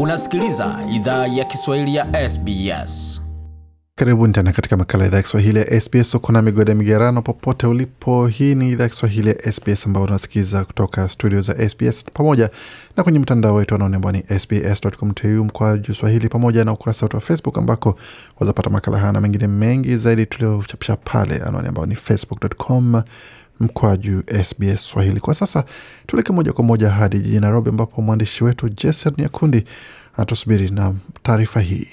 Unasikiliza idhaa ya Kiswahili ya SBS. Karibuni tena katika makala ya idhaa ya Kiswahili ya SBS. Uko na migode migerano popote ulipo. Hii ni idhaa ya Kiswahili ya SBS ambayo unasikiliza kutoka studio za SBS pamoja na kwenye mtandao wetu anaone ambao ni sbs.com.au mkwa juu swahili, pamoja na ukurasa wetu wa Facebook ambako wazapata makala haya na mengine mengi zaidi tuliochapisha pale anaone ambao ni facebook.com mkwaju SBS Swahili. Kwa sasa tueleke moja kwa moja hadi jijini Nairobi, ambapo mwandishi wetu Jason Nyakundi anatusubiri na taarifa hii.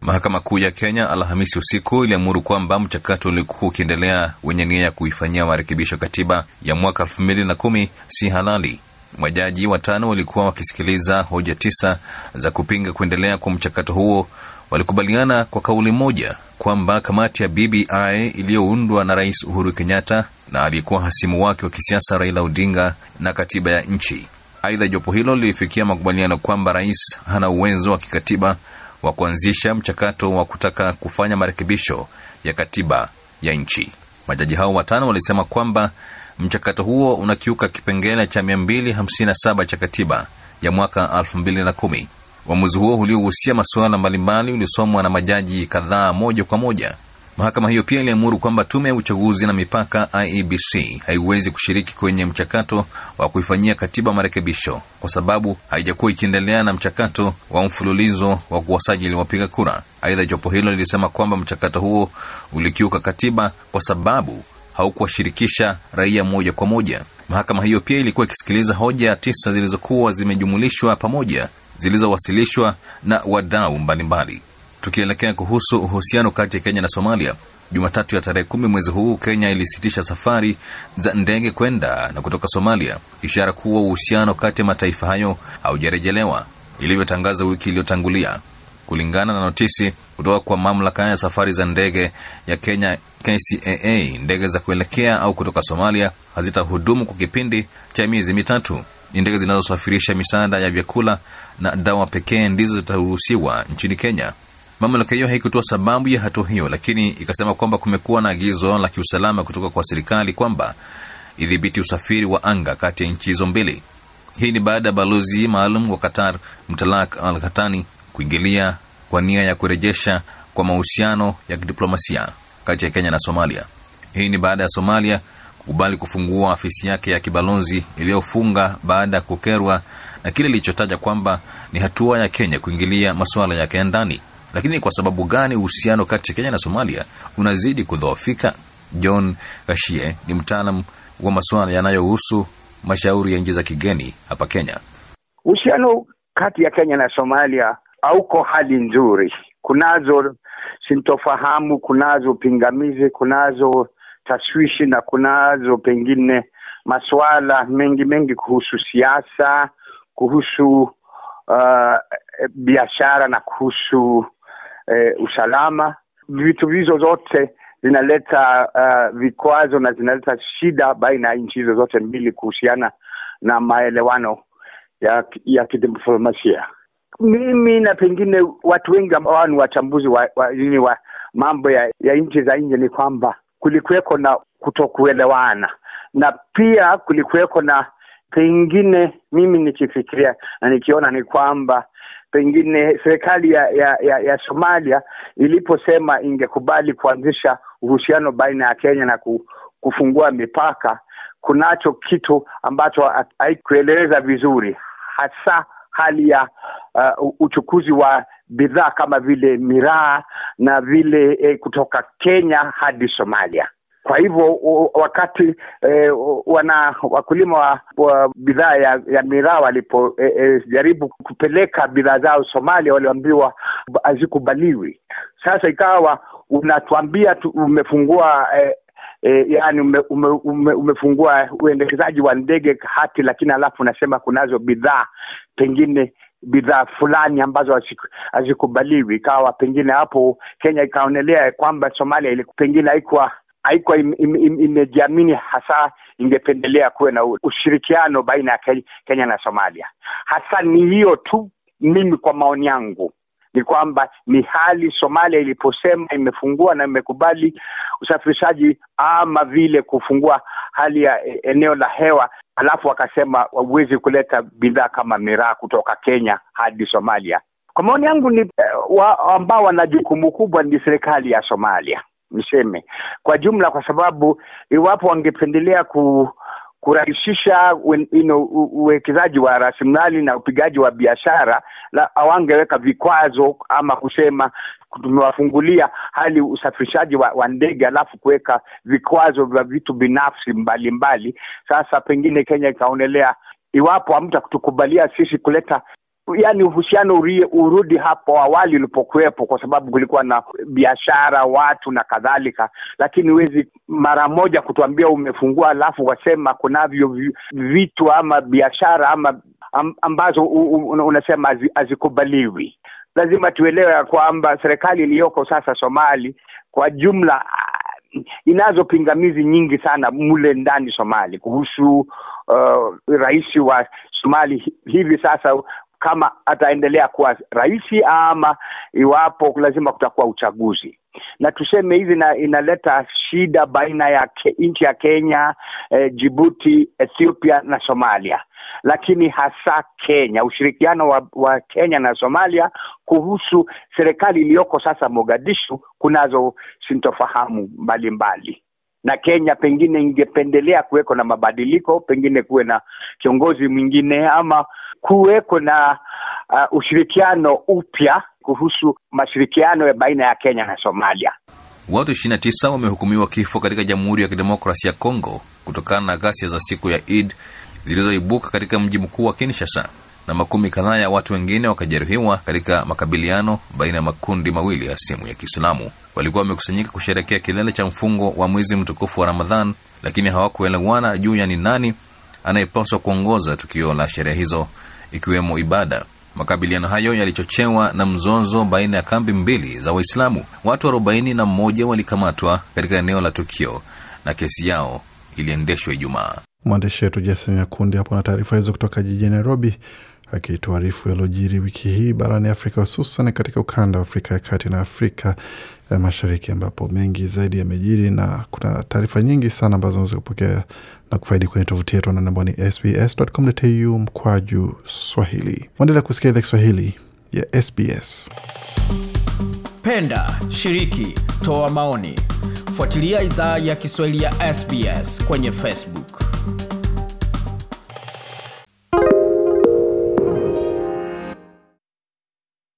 Mahakama Kuu ya Kenya Alhamisi usiku iliamuru kwamba mchakato uliokuwa ukiendelea wenye nia ya kuifanyia marekebisho katiba ya mwaka elfu mbili na kumi si halali. Majaji watano walikuwa wakisikiliza hoja tisa za kupinga kuendelea kwa mchakato huo. Walikubaliana kwa kauli moja kwamba kamati ya BBI iliyoundwa na Rais Uhuru Kenyatta na aliyekuwa hasimu wake wa kisiasa Raila Odinga na katiba ya nchi. Aidha, jopo hilo lilifikia makubaliano kwamba rais hana uwezo wa kikatiba wa kuanzisha mchakato wa kutaka kufanya marekebisho ya katiba ya nchi. Majaji hao watano walisema kwamba mchakato huo unakiuka kipengele cha 257 cha katiba ya mwaka 2010. Uamuzi huo uliohusia masuala mbalimbali uliosomwa na majaji kadhaa moja kwa moja. Mahakama hiyo pia iliamuru kwamba tume ya uchaguzi na mipaka IEBC haiwezi kushiriki kwenye mchakato wa kuifanyia katiba marekebisho kwa sababu haijakuwa ikiendelea na mchakato wa mfululizo wa kuwasajili wapiga kura. Aidha, jopo hilo lilisema kwamba mchakato huo ulikiuka katiba kwa sababu haukuwashirikisha raia moja kwa moja. Mahakama hiyo pia ilikuwa ikisikiliza hoja tisa zilizokuwa zimejumulishwa pamoja zilizowasilishwa na wadau mbalimbali. Tukielekea kuhusu uhusiano kati ya Kenya na Somalia, Jumatatu ya tarehe kumi mwezi huu, Kenya ilisitisha safari za ndege kwenda na kutoka Somalia, ishara kuwa uhusiano kati ya mataifa hayo haujarejelewa ilivyotangaza wiki iliyotangulia. Kulingana na notisi kutoka kwa mamlaka ya safari za ndege ya Kenya KCAA, ndege za kuelekea au kutoka Somalia hazitahudumu kwa kipindi cha miezi mitatu. Ni ndege zinazosafirisha misaada ya vyakula na dawa pekee ndizo zitaruhusiwa nchini Kenya. Mamlaka hiyo haikutoa sababu ya hatua hiyo, lakini ikasema kwamba kumekuwa na agizo la kiusalama kutoka kwa serikali kwamba idhibiti usafiri wa anga kati ya nchi hizo mbili. Hii ni baada ya balozi maalum wa Qatar Mtalak Al Katani kuingilia kwa nia ya kurejesha kwa mahusiano ya kidiplomasia kati ya Kenya na Somalia. Hii ni baada ya Somalia kukubali kufungua afisi yake ya kibalozi iliyofunga baada ya kukerwa na kile ilichotaja kwamba ni hatua ya Kenya kuingilia masuala yake ya ndani. Lakini kwa sababu gani uhusiano kati ya Kenya na Somalia unazidi kudhoofika? John Gashie ni mtaalam wa masuala yanayohusu mashauri ya nchi za kigeni hapa Kenya. Uhusiano kati ya Kenya na Somalia hauko hali nzuri. Kunazo sintofahamu, kunazo pingamizi, kunazo tashwishi na kunazo pengine masuala mengi mengi kuhusu siasa, kuhusu uh, biashara na kuhusu uh, usalama. Vitu hizo zote zinaleta uh, vikwazo na zinaleta shida baina ya nchi hizo zote mbili kuhusiana na maelewano ya, ya kidiplomasia. Mimi na pengine watu wengi ambao ni wachambuzi wa, wa, wa, mambo ya, ya nchi za nje ni kwamba kulikuweko na kutokuelewana. Na pia kulikuweko na pengine, mimi nikifikiria na nikiona ni kwamba pengine serikali ya, ya, ya, ya Somalia iliposema ingekubali kuanzisha uhusiano baina ya Kenya na kufungua mipaka, kunacho kitu ambacho haikueleza vizuri, hasa hali ya uh, uchukuzi wa bidhaa kama vile miraa na vile eh, kutoka Kenya hadi Somalia. Kwa hivyo wakati eh, wana wakulima wa, wa bidhaa ya, ya miraa walipojaribu eh, eh, kupeleka bidhaa zao Somalia, waliambiwa hazikubaliwi. Sasa ikawa unatuambia tu, umefungua eh, E, yani ume, ume, ume, umefungua uendekezaji wa ndege hati, lakini alafu unasema kunazo bidhaa pengine bidhaa fulani ambazo hazikubaliwi. Ikawa pengine hapo Kenya ikaonelea kwamba Somalia ili pengine haikuwa haikuwa imejiamini, hasa ingependelea kuwe na ushirikiano baina ya Kenya na Somalia. Hasa ni hiyo tu, mimi kwa maoni yangu ni kwamba ni hali Somalia iliposema imefungua na imekubali usafirishaji ama vile kufungua hali ya eneo la hewa, alafu wakasema wawezi kuleta bidhaa kama miraa kutoka Kenya hadi Somalia. Kwa maoni yangu ni wa, ambao wana jukumu kubwa ni serikali ya Somalia, niseme kwa jumla, kwa sababu iwapo wangependelea ku kurahisisha uwekezaji wa rasilimali na upigaji wa biashara, hawangeweka vikwazo ama kusema tumewafungulia hali usafirishaji wa, wa ndege alafu kuweka vikwazo vya vitu binafsi mbalimbali mbali. Sasa pengine Kenya ikaonelea iwapo hamtakutukubalia sisi kuleta yaani uhusiano urudi hapo awali ulipokuwepo, kwa sababu kulikuwa na biashara, watu na kadhalika, lakini huwezi mara moja kutuambia umefungua alafu wasema kunavyo vitu ama biashara ama ambazo unasema hazikubaliwi. Lazima tuelewe ya kwamba serikali iliyoko sasa Somali kwa jumla inazo pingamizi nyingi sana mule ndani Somali kuhusu uh, rais wa Somali hivi sasa kama ataendelea kuwa rais ama iwapo lazima kutakuwa uchaguzi, na tuseme hivi na inaleta shida baina ya nchi ya Kenya, eh, Djibouti, Ethiopia na Somalia, lakini hasa Kenya, ushirikiano wa, wa Kenya na Somalia kuhusu serikali iliyoko sasa Mogadishu, kunazo sintofahamu mbalimbali. Na Kenya pengine ingependelea kuweko na mabadiliko, pengine kuwe na kiongozi mwingine ama kuweko na uh, ushirikiano upya kuhusu mashirikiano ya baina ya Kenya na Somalia. Watu 29 wamehukumiwa kifo katika Jamhuri ya Kidemokrasia ya Kongo kutokana na ghasia za siku ya Eid zilizoibuka katika mji mkuu wa Kinshasa, na makumi kadhaa ya watu wengine wakajeruhiwa katika makabiliano baina ya makundi mawili ya simu ya Kiislamu. Walikuwa wamekusanyika kusherekea kilele cha mfungo wa mwezi mtukufu wa Ramadhan, lakini hawakuelewana juu ya ni nani anayepaswa kuongoza tukio la sherehe hizo, ikiwemo ibada. Makabiliano hayo yalichochewa na mzozo baina ya kambi mbili za Waislamu. Watu arobaini na mmoja walikamatwa katika eneo la tukio na kesi yao iliendeshwa Ijumaa. Mwandishi wetu Jason Nyakundi hapo na taarifa hizo kutoka jijini Nairobi, akituarifu yaliojiri wiki hii barani Afrika, hususan katika ukanda wa Afrika ya kati na Afrika Mashariki, ambapo mengi zaidi yamejiri na kuna taarifa nyingi sana ambazo unaweza kupokea na kufaidi kwenye tovuti yetu ambao ni sbs.com.au mkwaju Swahili. Mwendelea kusikia idhaa Kiswahili ya SBS. Penda, shiriki, toa maoni, fuatilia idhaa ya Kiswahili ya SBS kwenye Facebook.